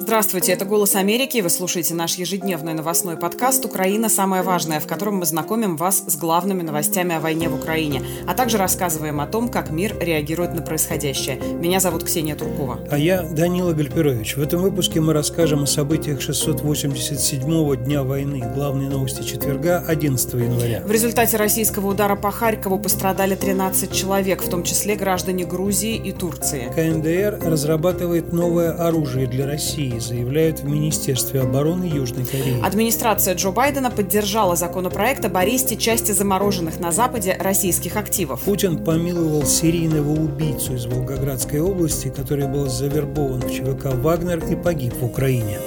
Здравствуйте, это «Голос Америки». Вы слушаете наш ежедневный новостной подкаст «Украина. Самое важное», в котором мы знакомим вас с главными новостями о войне в Украине, а также рассказываем о том, как мир реагирует на происходящее. Меня зовут Ксения Туркова. А я Данила Гальперович. В этом выпуске мы расскажем о событиях 687-го дня войны. Главные новости четверга, 11 января. В результате российского удара по Харькову пострадали 13 человек, в том числе граждане Грузии и Турции. КНДР разрабатывает новое оружие для России заявляют в Министерстве обороны Южной Кореи. Администрация Джо Байдена поддержала законопроект об аресте части замороженных на Западе российских активов. Путин помиловал серийного убийцу из Волгоградской области, который был завербован в ЧВК «Вагнер» и погиб в Украине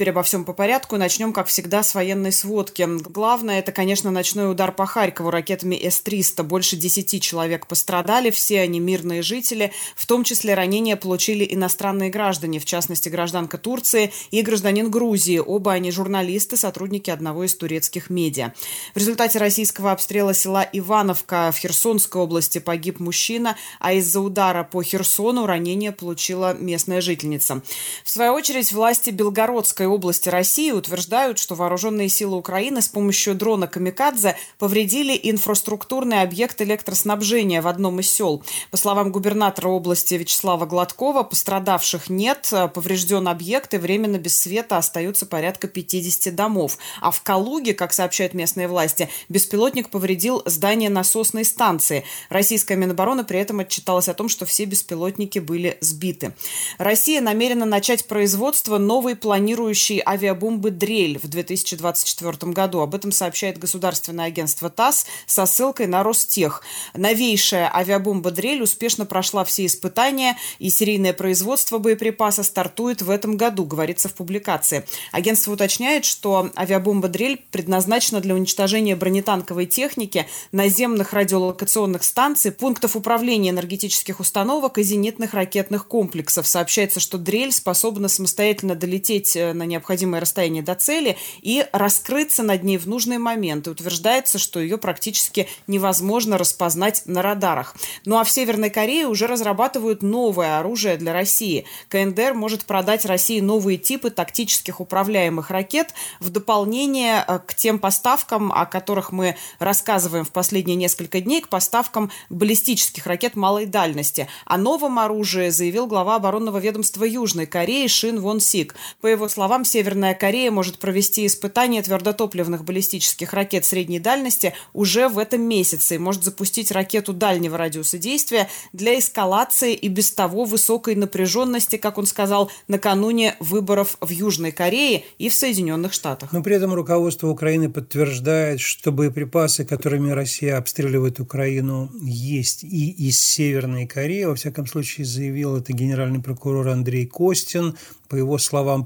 теперь обо всем по порядку. Начнем, как всегда, с военной сводки. Главное, это, конечно, ночной удар по Харькову ракетами С-300. Больше 10 человек пострадали, все они мирные жители. В том числе ранения получили иностранные граждане, в частности, гражданка Турции и гражданин Грузии. Оба они журналисты, сотрудники одного из турецких медиа. В результате российского обстрела села Ивановка в Херсонской области погиб мужчина, а из-за удара по Херсону ранение получила местная жительница. В свою очередь, власти Белгородской области России утверждают, что вооруженные силы Украины с помощью дрона «Камикадзе» повредили инфраструктурный объект электроснабжения в одном из сел. По словам губернатора области Вячеслава Гладкова, пострадавших нет, поврежден объект и временно без света остаются порядка 50 домов. А в Калуге, как сообщают местные власти, беспилотник повредил здание насосной станции. Российская Минобороны при этом отчиталась о том, что все беспилотники были сбиты. Россия намерена начать производство новой планирующей бомбардирующей авиабомбы «Дрель» в 2024 году. Об этом сообщает государственное агентство ТАСС со ссылкой на Ростех. Новейшая авиабомба «Дрель» успешно прошла все испытания, и серийное производство боеприпаса стартует в этом году, говорится в публикации. Агентство уточняет, что авиабомба «Дрель» предназначена для уничтожения бронетанковой техники, наземных радиолокационных станций, пунктов управления энергетических установок и зенитных ракетных комплексов. Сообщается, что «Дрель» способна самостоятельно долететь э, на необходимое расстояние до цели и раскрыться над ней в нужный момент. И утверждается, что ее практически невозможно распознать на радарах. Ну а в Северной Корее уже разрабатывают новое оружие для России. КНДР может продать России новые типы тактических управляемых ракет в дополнение э, к тем поставкам, о которых мы рассказываем в последние несколько дней, к поставкам баллистических ракет малой дальности. О новом оружии заявил глава оборонного ведомства Южной Кореи Шин Вон Сик. По его словам, словам, Северная Корея может провести испытания твердотопливных баллистических ракет средней дальности уже в этом месяце и может запустить ракету дальнего радиуса действия для эскалации и без того высокой напряженности, как он сказал, накануне выборов в Южной Корее и в Соединенных Штатах. Но при этом руководство Украины подтверждает, что боеприпасы, которыми Россия обстреливает Украину, есть и из Северной Кореи. Во всяком случае, заявил это генеральный прокурор Андрей Костин. По его словам,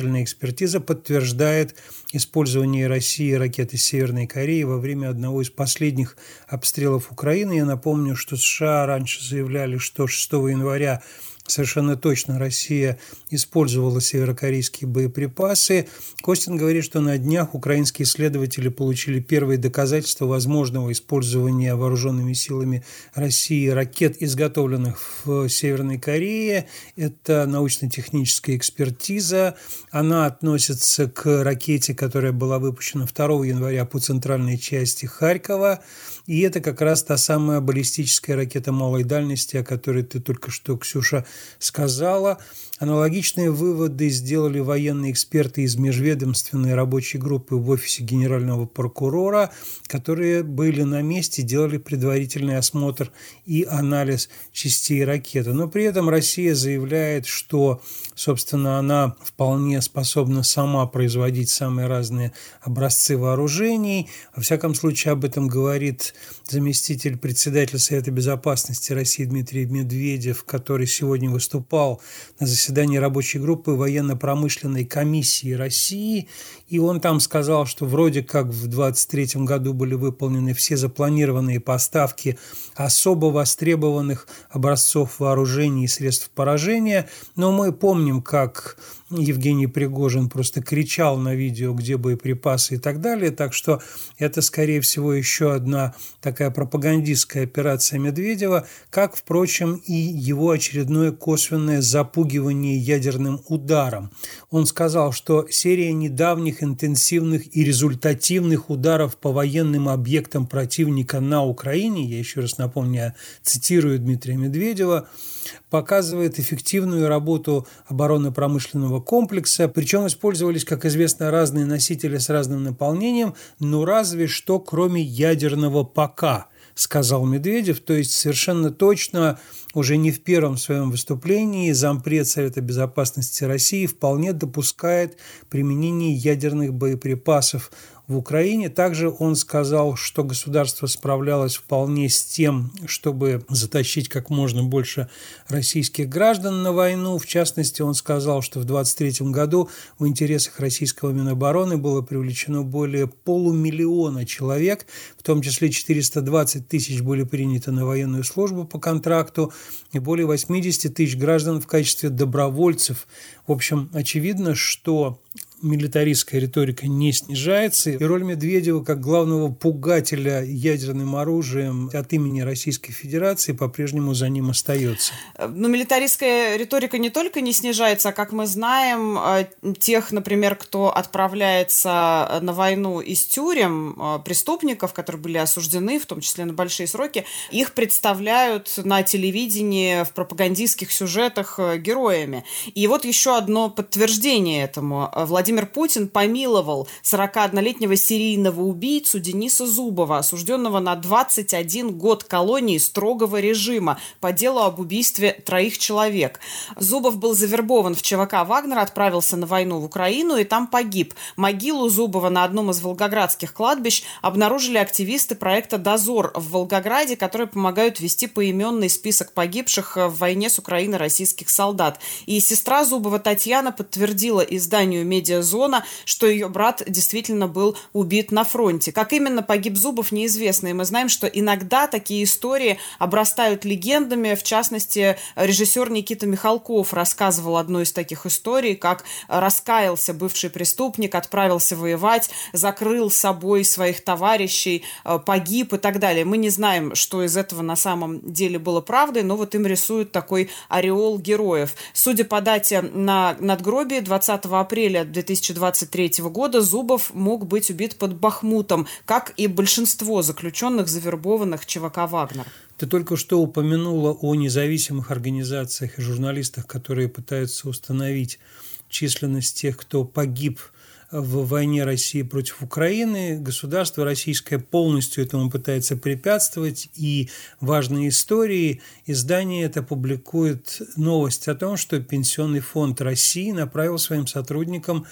предварительная экспертиза подтверждает использование России ракеты Северной Кореи во время одного из последних обстрелов Украины. Я напомню, что США раньше заявляли, что 6 января совершенно точно Россия использовала северокорейские боеприпасы. Костин говорит, что на днях украинские исследователи получили первые доказательства возможного использования вооруженными силами России ракет, изготовленных в Северной Корее. Это научно-техническая экспертиза. Она относится к ракете, которая была выпущена 2 января по центральной части Харькова. И это как раз та самая баллистическая ракета малой дальности, о которой ты только что, Ксюша, сказала. Аналогичные выводы сделали военные эксперты из межведомственной рабочей группы в офисе генерального прокурора, которые были на месте, делали предварительный осмотр и анализ частей ракеты. Но при этом Россия заявляет, что, собственно, она вполне способна сама производить самые разные образцы вооружений. Во всяком случае, об этом говорит заместитель председателя Совета Безопасности России Дмитрий Медведев, который сегодня выступал на заседании рабочей группы военно-промышленной комиссии России, и он там сказал, что вроде как в 2023 году были выполнены все запланированные поставки особо востребованных образцов вооружений и средств поражения, но мы помним, как Евгений Пригожин просто кричал на видео, где боеприпасы и так далее. Так что это, скорее всего, еще одна такая пропагандистская операция Медведева, как, впрочем, и его очередное косвенное запугивание ядерным ударом. Он сказал, что серия недавних интенсивных и результативных ударов по военным объектам противника на Украине, я еще раз напомню, я цитирую Дмитрия Медведева, показывает эффективную работу оборонно-промышленного комплекса. Причем использовались, как известно, разные носители с разным наполнением, но разве что кроме ядерного пока, сказал Медведев. То есть совершенно точно уже не в первом своем выступлении зампред Совета Безопасности России вполне допускает применение ядерных боеприпасов в Украине. Также он сказал, что государство справлялось вполне с тем, чтобы затащить как можно больше российских граждан на войну. В частности, он сказал, что в 2023 году в интересах российского Минобороны было привлечено более полумиллиона человек, в том числе 420 тысяч были приняты на военную службу по контракту и более 80 тысяч граждан в качестве добровольцев. В общем, очевидно, что милитаристская риторика не снижается, и роль Медведева как главного пугателя ядерным оружием от имени Российской Федерации по-прежнему за ним остается. Но ну, милитаристская риторика не только не снижается, а, как мы знаем, э, тех, например, кто отправляется на войну из тюрем, э, преступников, которые были осуждены, в том числе на большие сроки, их представляют на телевидении в пропагандистских сюжетах э, героями. И вот еще одно подтверждение этому. Владимир Владимир Путин помиловал 41-летнего серийного убийцу Дениса Зубова, осужденного на 21 год колонии строгого режима по делу об убийстве троих человек. Зубов был завербован в ЧВК Вагнер, отправился на войну в Украину и там погиб. Могилу Зубова на одном из волгоградских кладбищ обнаружили активисты проекта «Дозор» в Волгограде, которые помогают вести поименный список погибших в войне с Украиной российских солдат. И сестра Зубова Татьяна подтвердила изданию «Медиа зона, что ее брат действительно был убит на фронте. Как именно погиб Зубов, неизвестно. И мы знаем, что иногда такие истории обрастают легендами. В частности, режиссер Никита Михалков рассказывал одну из таких историй, как раскаялся бывший преступник, отправился воевать, закрыл собой своих товарищей, э, погиб и так далее. Мы не знаем, что из этого на самом деле было правдой, но вот им рисуют такой ореол героев. Судя по дате на надгробии 20 апреля 2000 2023 года Зубов мог быть убит под Бахмутом, как и большинство заключенных, завербованных ЧВК «Вагнер». Ты только что упомянула о независимых организациях и журналистах, которые пытаются установить численность тех, кто погиб в войне России против Украины. Государство российское полностью этому пытается препятствовать. И важные истории. Издание это публикует новость о том, что Пенсионный фонд России направил своим сотрудникам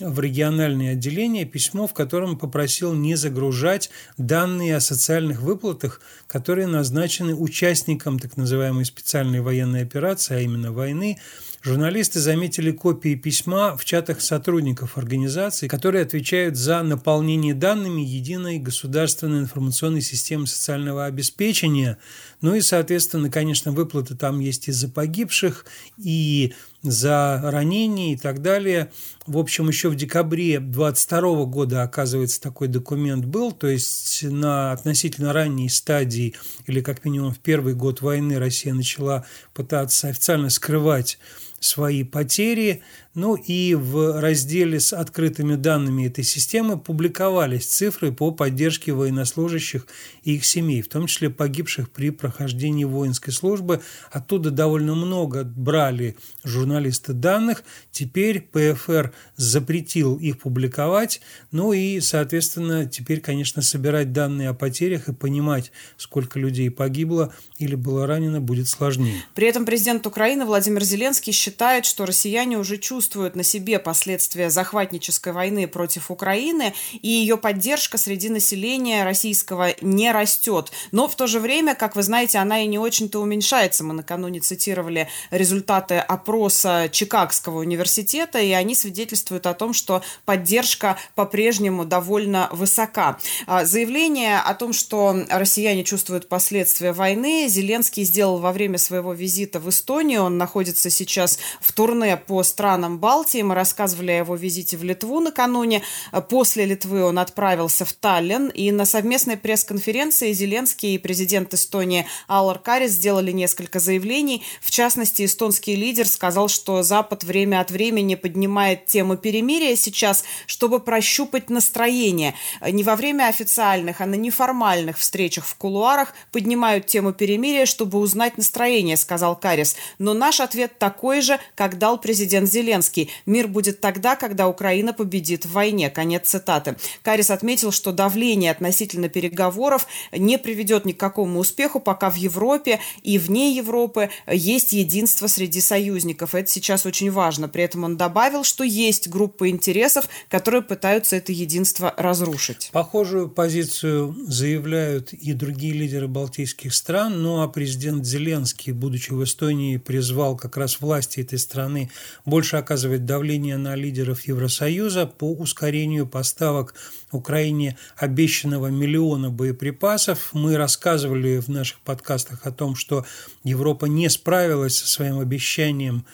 в региональное отделение письмо, в котором попросил не загружать данные о социальных выплатах, которые назначены участникам так называемой специальной военной операции, а именно войны, Журналисты заметили копии письма в чатах сотрудников организации, которые отвечают за наполнение данными единой государственной информационной системы социального обеспечения. Ну и, соответственно, конечно, выплаты там есть и за погибших, и за ранения и так далее. В общем, еще в декабре 22 года, оказывается, такой документ был, то есть на относительно ранней стадии, или как минимум в первый год войны Россия начала пытаться официально скрывать свои потери. Ну и в разделе с открытыми данными этой системы публиковались цифры по поддержке военнослужащих и их семей, в том числе погибших при прохождении воинской службы. Оттуда довольно много брали журналисты данных. Теперь ПФР запретил их публиковать. Ну и, соответственно, теперь, конечно, собирать данные о потерях и понимать, сколько людей погибло или было ранено, будет сложнее. При этом президент Украины Владимир Зеленский считает, что россияне уже чувствуют на себе последствия захватнической войны против Украины, и ее поддержка среди населения российского не растет. Но в то же время, как вы знаете, она и не очень-то уменьшается. Мы накануне цитировали результаты опроса Чикагского университета, и они свидетельствуют о том, что поддержка по-прежнему довольно высока. А, заявление о том, что россияне чувствуют последствия войны, Зеленский сделал во время своего визита в Эстонию. Он находится сейчас в турне по странам Балтии. Мы рассказывали о его визите в Литву накануне. После Литвы он отправился в Таллин. И на совместной пресс-конференции Зеленский и президент Эстонии Аллар Карис сделали несколько заявлений. В частности, эстонский лидер сказал, что Запад время от времени поднимает тему перемирия сейчас, чтобы прощупать настроение. Не во время официальных, а на неформальных встречах в кулуарах поднимают тему перемирия, чтобы узнать настроение, сказал Карис. Но наш ответ такой же, как дал президент Зеленский. Мир будет тогда, когда Украина победит в войне. Конец цитаты. Карис отметил, что давление относительно переговоров не приведет ни к какому успеху, пока в Европе и вне Европы есть единство среди союзников. Это сейчас очень важно. При этом он добавил, что есть группы интересов, которые пытаются это единство разрушить. Похожую позицию заявляют и другие лидеры балтийских стран, ну а президент Зеленский, будучи в Эстонии, призвал как раз власти этой страны больше оказывать давление на лидеров Евросоюза по ускорению поставок Украине обещанного миллиона боеприпасов. Мы рассказывали в наших подкастах о том, что Европа не справилась со своим обещанием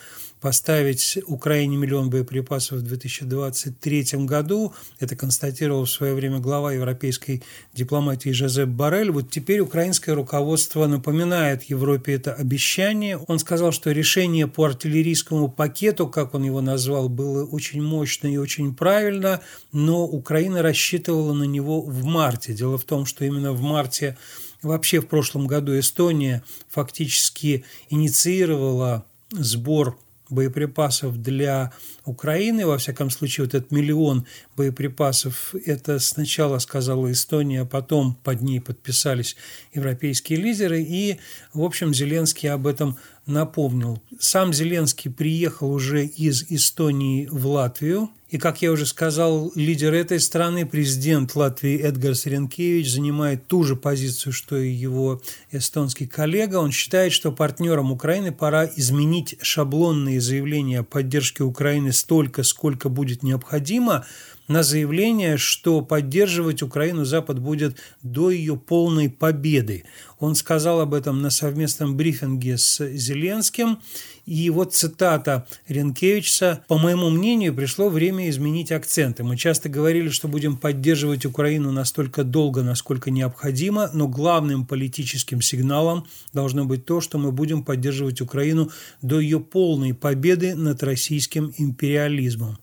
поставить Украине миллион боеприпасов в 2023 году. Это констатировал в свое время глава европейской дипломатии Жозеп Барель. Вот теперь украинское руководство напоминает Европе это обещание. Он сказал, что решение по артиллерийскому пакету, как он его назвал, было очень мощно и очень правильно, но Украина рассчитывала на него в марте. Дело в том, что именно в марте Вообще в прошлом году Эстония фактически инициировала сбор боеприпасов для Украины. Во всяком случае, вот этот миллион боеприпасов, это сначала сказала Эстония, а потом под ней подписались европейские лидеры. И, в общем, Зеленский об этом напомнил. Сам Зеленский приехал уже из Эстонии в Латвию. И, как я уже сказал, лидер этой страны, президент Латвии Эдгар Саренкевич, занимает ту же позицию, что и его эстонский коллега. Он считает, что партнерам Украины пора изменить шаблонные заявления о поддержке Украины столько, сколько будет необходимо, на заявление, что поддерживать Украину Запад будет до ее полной победы. Он сказал об этом на совместном брифинге с Зеленским. И вот цитата Ренкевича. «По моему мнению, пришло время изменить акценты. Мы часто говорили, что будем поддерживать Украину настолько долго, насколько необходимо, но главным политическим сигналом должно быть то, что мы будем поддерживать Украину до ее полной победы над российским империализмом».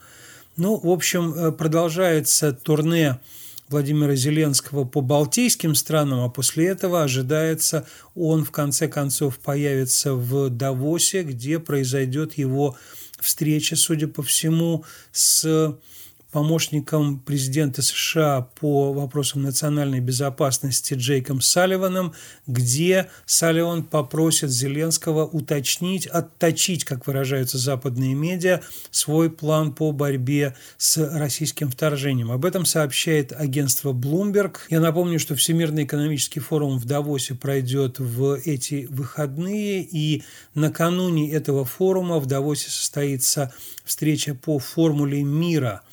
Ну, в общем, э, продолжается турне Владимира Зеленского по балтийским странам, а после этого ожидается, он в конце концов появится в Давосе, где произойдет его встреча, судя по всему, с помощником президента США по вопросам национальной безопасности Джейком Салливаном, где Салливан попросит Зеленского уточнить, отточить, как выражаются западные медиа, свой план по борьбе с российским вторжением. Об этом сообщает агентство Bloomberg. Я напомню, что Всемирный экономический форум в Давосе пройдет в эти выходные, и накануне этого форума в Давосе состоится встреча по формуле мира –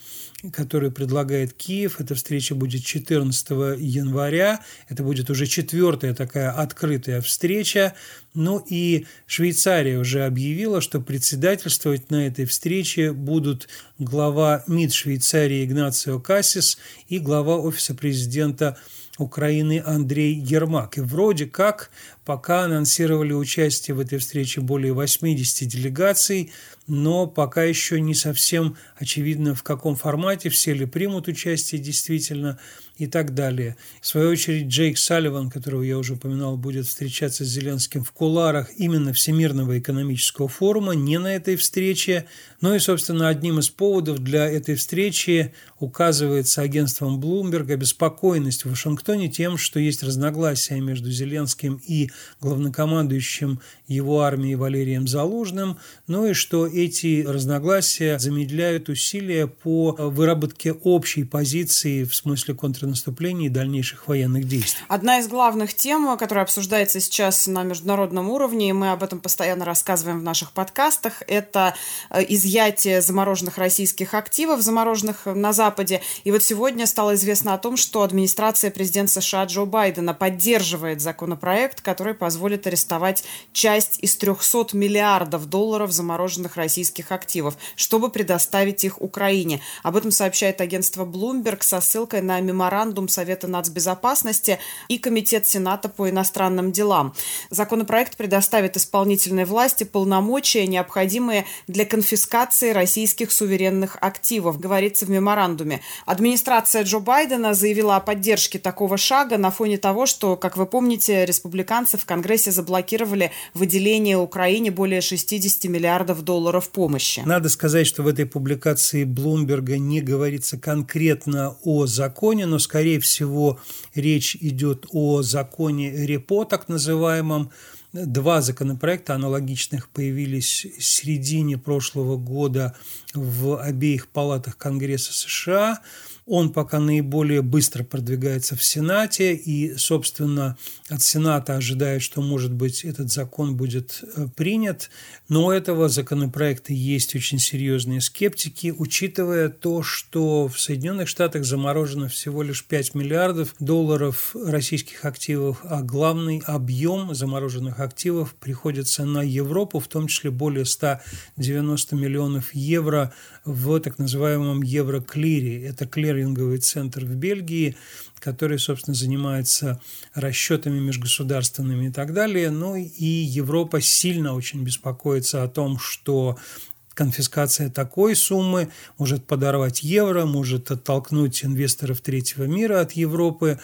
который предлагает Киев. Эта встреча будет 14 января. Это будет уже четвертая такая открытая встреча. Ну и Швейцария уже объявила, что председательствовать на этой встрече будут глава МИД Швейцарии Игнацио Кассис и глава Офиса президента Украины Андрей Ермак. И вроде как пока анонсировали участие в этой встрече более 80 делегаций, но пока еще не совсем очевидно, в каком формате, все ли примут участие действительно и так далее. В свою очередь, Джейк Салливан, которого я уже упоминал, будет встречаться с Зеленским в куларах именно Всемирного экономического форума, не на этой встрече. Ну и, собственно, одним из поводов для этой встречи указывается агентством Bloomberg обеспокоенность в Вашингтоне тем, что есть разногласия между Зеленским и главнокомандующим его армией Валерием Залужным, ну и что эти разногласия замедляют усилия по выработке общей позиции в смысле контрнаступления и дальнейших военных действий. Одна из главных тем, которая обсуждается сейчас на международном уровне, и мы об этом постоянно рассказываем в наших подкастах, это э, изъятие замороженных российских активов, замороженных на Западе. И вот сегодня стало известно о том, что администрация президента президент США Джо Байдена поддерживает законопроект, который позволит арестовать часть из 300 миллиардов долларов замороженных российских активов, чтобы предоставить их Украине. Об этом сообщает агентство Bloomberg со ссылкой на меморандум Совета нацбезопасности и Комитет Сената по иностранным делам. Законопроект предоставит исполнительной власти полномочия, необходимые для конфискации российских суверенных активов, говорится в меморандуме. Администрация Джо Байдена заявила о поддержке такого шага на фоне того, что, как вы помните, республиканцы в Конгрессе заблокировали выделение Украине более 60 миллиардов долларов помощи. Надо сказать, что в этой публикации Блумберга не говорится конкретно о законе, но, скорее всего, речь идет о законе РЕПО, так называемом, Два законопроекта аналогичных появились в середине прошлого года в обеих палатах Конгресса США. Он пока наиболее быстро продвигается в Сенате, и, собственно, от Сената ожидают, что, может быть, этот закон будет э, принят. Но у этого законопроекта есть очень серьезные скептики, учитывая то, что в Соединенных Штатах заморожено всего лишь 5 миллиардов долларов российских активов, а главный объем замороженных активов приходится на Европу, в том числе более 190 миллионов евро в так называемом Евроклире. Это клиринговый центр в Бельгии, который, собственно, занимается расчетами межгосударственными и так далее. Ну и Европа сильно очень беспокоится о том, что конфискация такой суммы может подорвать евро, может оттолкнуть инвесторов третьего мира от Европы.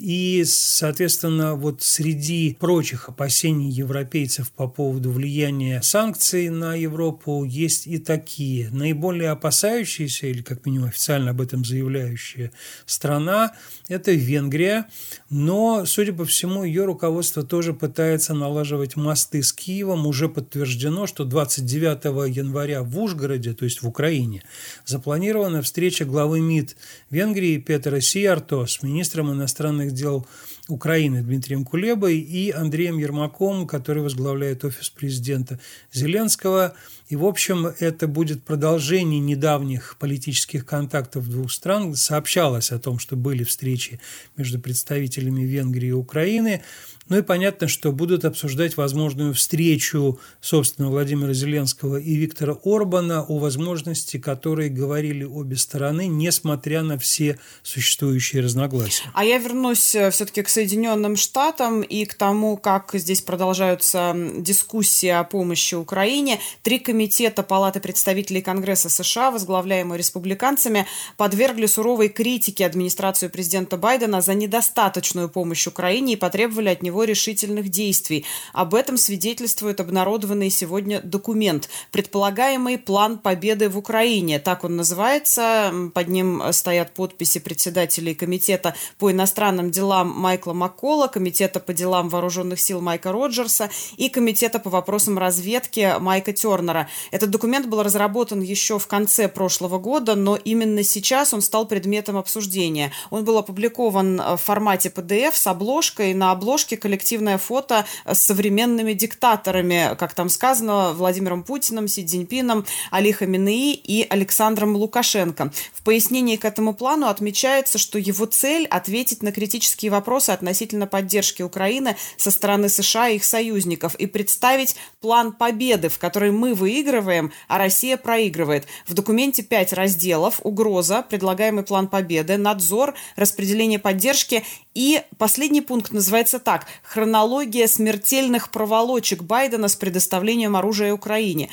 И, соответственно, вот среди прочих опасений европейцев по поводу влияния санкций на Европу есть и такие. Наиболее опасающиеся, или как минимум официально об этом заявляющая страна, это Венгрия. Но, судя по всему, ее руководство тоже пытается налаживать мосты с Киевом. Уже подтверждено, что 29 января в Ужгороде, то есть в Украине, запланирована встреча главы МИД Венгрии Петра Сиарто с министром иностранных иностранных дел Украины Дмитрием Кулебой и Андреем Ермаком, который возглавляет офис президента Зеленского. И, в общем, это будет продолжение недавних политических контактов двух стран. Сообщалось о том, что были встречи между представителями Венгрии и Украины. Ну и понятно, что будут обсуждать возможную встречу, собственно, Владимира Зеленского и Виктора Орбана о возможности, которые говорили обе стороны, несмотря на все существующие разногласия. А я вернусь э, все-таки к Соединенным Штатам и к тому, как здесь продолжаются дискуссии о помощи Украине. Три комитета Палаты представителей Конгресса США, возглавляемые республиканцами, подвергли суровой критике администрацию президента Байдена за недостаточную помощь Украине и потребовали от него его решительных действий. Об этом свидетельствует обнародованный сегодня документ. Предполагаемый план победы в Украине. Так он называется. Под ним стоят подписи председателей комитета по иностранным делам Майкла Маккола, комитета по делам вооруженных сил Майка Роджерса и комитета по вопросам разведки Майка Тернера. Этот документ был разработан еще в конце прошлого года, но именно сейчас он стал предметом обсуждения. Он был опубликован в формате PDF с обложкой. На обложке коллективное фото с современными диктаторами, как там сказано, Владимиром Путиным, Си Цзиньпином, Али Хаминеи и Александром Лукашенко. В пояснении к этому плану отмечается, что его цель – ответить на критические вопросы относительно поддержки Украины со стороны США и их союзников и представить план победы, в которой мы выигрываем, а Россия проигрывает. В документе пять разделов – угроза, предлагаемый план победы, надзор, распределение поддержки и последний пункт называется так – хронология смертельных проволочек Байдена с предоставлением оружия Украине.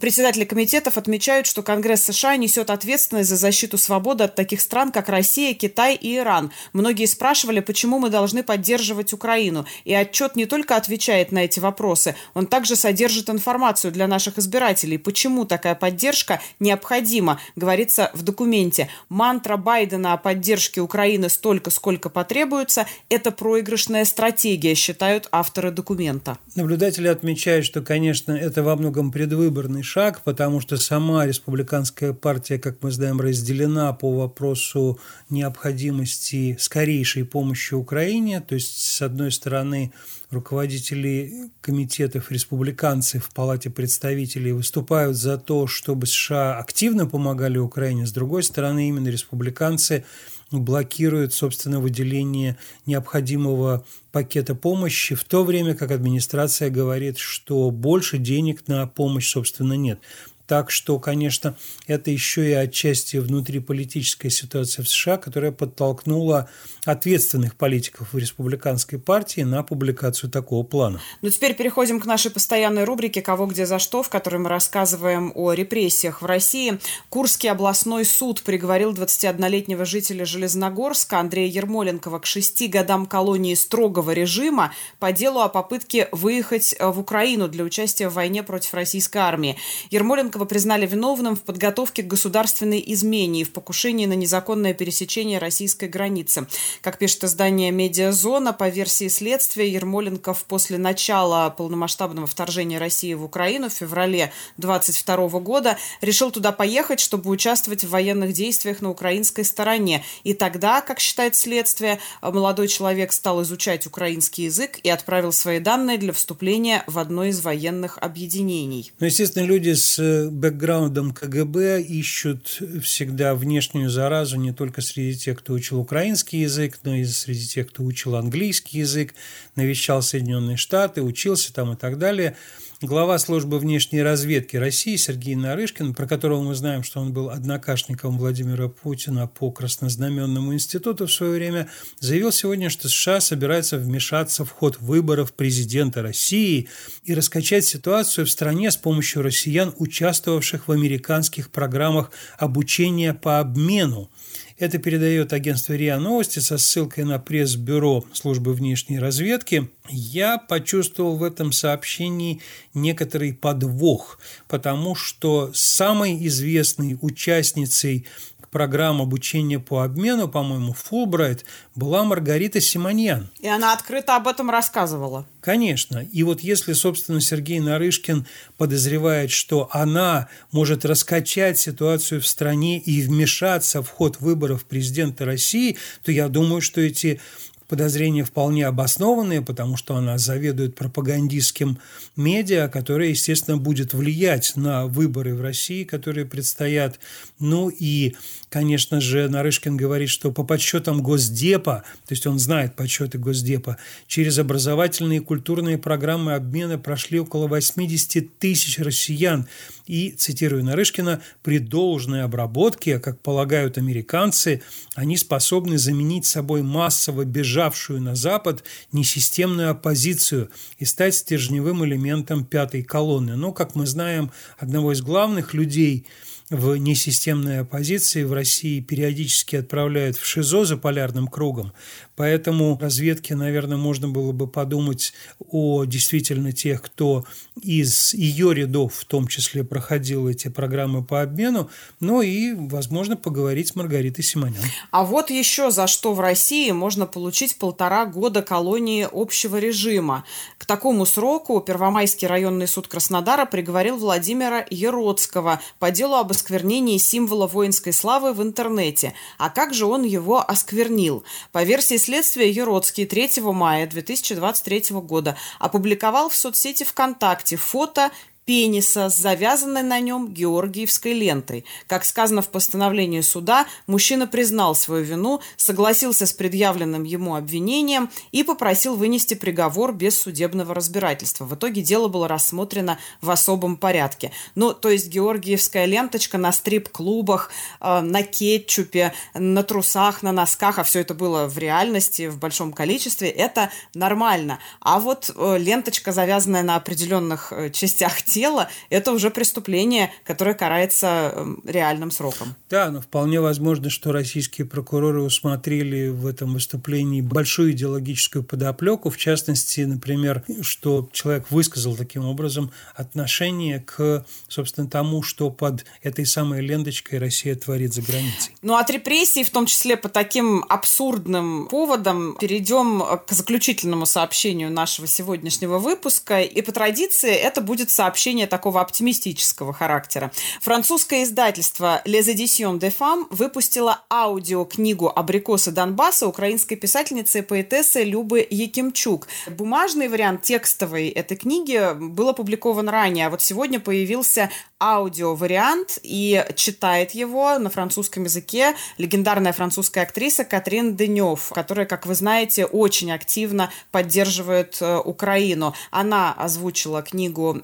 Председатели комитетов отмечают, что Конгресс США несет ответственность за защиту свободы от таких стран, как Россия, Китай и Иран. Многие спрашивали, почему мы должны поддерживать Украину. И отчет не только отвечает на эти вопросы, он также содержит информацию для наших избирателей, почему такая поддержка необходима, говорится в документе. Мантра Байдена о поддержке Украины столько, сколько потребуется, требуется, это проигрышная стратегия, считают авторы документа. Наблюдатели отмечают, что, конечно, это во многом предвыборный шаг, потому что сама республиканская партия, как мы знаем, разделена по вопросу необходимости скорейшей помощи Украине. То есть, с одной стороны, руководители комитетов республиканцы в Палате представителей выступают за то, чтобы США активно помогали Украине. С другой стороны, именно республиканцы блокирует, собственно, выделение необходимого пакета помощи, в то время как администрация говорит, что больше денег на помощь, собственно, нет. Так что, конечно, это еще и отчасти внутриполитическая ситуация в США, которая подтолкнула ответственных политиков в республиканской партии на публикацию такого плана. Ну, теперь переходим к нашей постоянной рубрике «Кого, где, за что», в которой мы рассказываем о репрессиях в России. Курский областной суд приговорил 21-летнего жителя Железногорска Андрея Ермоленкова к шести годам колонии строгого режима по делу о попытке выехать в Украину для участия в войне против российской армии. Ермоленко Лукашенкова признали виновным в подготовке к государственной измене и в покушении на незаконное пересечение российской границы. Как пишет издание «Медиазона», по версии следствия, Ермоленков после начала полномасштабного вторжения России в Украину в феврале 22 года решил туда поехать, чтобы участвовать в военных действиях на украинской стороне. И тогда, как считает следствие, молодой человек стал изучать украинский язык и отправил свои данные для вступления в одно из военных объединений. Ну, естественно, люди с э, бэкграундом КГБ ищут всегда внешнюю заразу не только среди тех, кто учил украинский язык, но и среди тех, кто учил английский язык, навещал Соединенные Штаты, учился там и так далее – глава службы внешней разведки России Сергей Нарышкин, про которого мы знаем, что он был однокашником Владимира Путина по Краснознаменному институту в свое время, заявил сегодня, что США собирается вмешаться в ход выборов президента России и раскачать ситуацию в стране с помощью россиян, участвовавших в американских программах обучения по обмену. Это передает агентство РИА Новости со ссылкой на пресс-бюро службы внешней разведки. Я почувствовал в этом сообщении некоторый подвох, потому что самой известной участницей программ обучения по обмену, по-моему, Фулбрайт, была Маргарита Симоньян. И она открыто об этом рассказывала. Конечно. И вот если, собственно, Сергей Нарышкин подозревает, что она может раскачать ситуацию в стране и вмешаться в ход выборов президента России, то я думаю, что эти подозрения вполне обоснованные, потому что она заведует пропагандистским медиа, которое, естественно, будет влиять на выборы в России, которые предстоят. Ну и, конечно же, Нарышкин говорит, что по подсчетам Госдепа, то есть он знает подсчеты Госдепа, через образовательные и культурные программы обмена прошли около 80 тысяч россиян. И, цитирую Нарышкина, при должной обработке, как полагают американцы, они способны заменить собой массово бежавшую на Запад несистемную оппозицию и стать стержневым элементом пятой колонны. Но, как мы знаем, одного из главных людей – в несистемной оппозиции в России периодически отправляют в ШИЗО за полярным кругом. Поэтому разведке, наверное, можно было бы подумать о действительно тех, кто из ее рядов в том числе проходил эти программы по обмену, ну и, возможно, поговорить с Маргаритой Симонян. А вот еще за что в России можно получить полтора года колонии общего режима. К такому сроку Первомайский районный суд Краснодара приговорил Владимира Еродского по делу об осквернении символа воинской славы в интернете. А как же он его осквернил? По версии следствия Еродский 3 мая 2023 года опубликовал в соцсети ВКонтакте фото пениса с завязанной на нем георгиевской лентой. Как сказано в постановлении суда, мужчина признал свою вину, согласился с предъявленным ему обвинением и попросил вынести приговор без судебного разбирательства. В итоге дело было рассмотрено в особом порядке. Ну, то есть георгиевская ленточка на стрип-клубах, э, на кетчупе, на трусах, на носках, а все это было в реальности в большом количестве, это нормально. А вот э, ленточка, завязанная на определенных э, частях тела, это уже преступление, которое карается эм, реальным сроком. Да, но вполне возможно, что российские прокуроры усмотрели в этом выступлении большую идеологическую подоплеку, в частности, например, что человек высказал таким образом отношение к, собственно, тому, что под этой самой ленточкой Россия творит за границей. Ну, от репрессий, в том числе по таким абсурдным поводам, перейдем к заключительному сообщению нашего сегодняшнего выпуска. И по традиции это будет сообщение сообщение такого оптимистического характера. Французское издательство Les Editions de Femmes выпустило аудиокнигу «Абрикосы Донбасса» украинской писательницы и поэтессы Любы Якимчук. Бумажный вариант текстовой этой книги был опубликован ранее, а вот сегодня появился аудиовариант, и читает его на французском языке легендарная французская актриса Катрин Денев, которая, как вы знаете, очень активно поддерживает э, Украину. Она озвучила книгу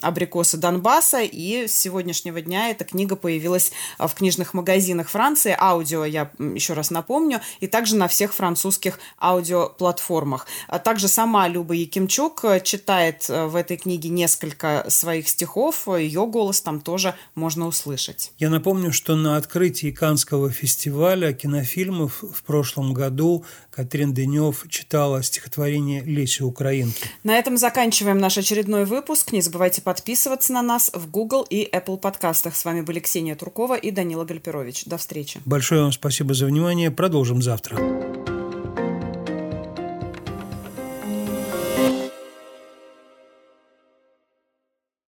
«Абрикосы Донбасса», и с сегодняшнего дня эта книга появилась э, в книжных магазинах Франции. Аудио, я еще раз напомню, и также на всех французских аудиоплатформах. А также сама Люба Якимчук э, читает в этой книге несколько своих стихов. Ее голос там тоже можно услышать. Я напомню, что на открытии Канского фестиваля кинофильмов в прошлом году Катрин Денев читала стихотворение Леси Украинки. На этом заканчиваем наш очередной выпуск. Не забывайте подписываться на нас в Google и Apple подкастах. С вами были Ксения Туркова и Данила Гальперович. До встречи. Большое вам спасибо за внимание. Продолжим завтра.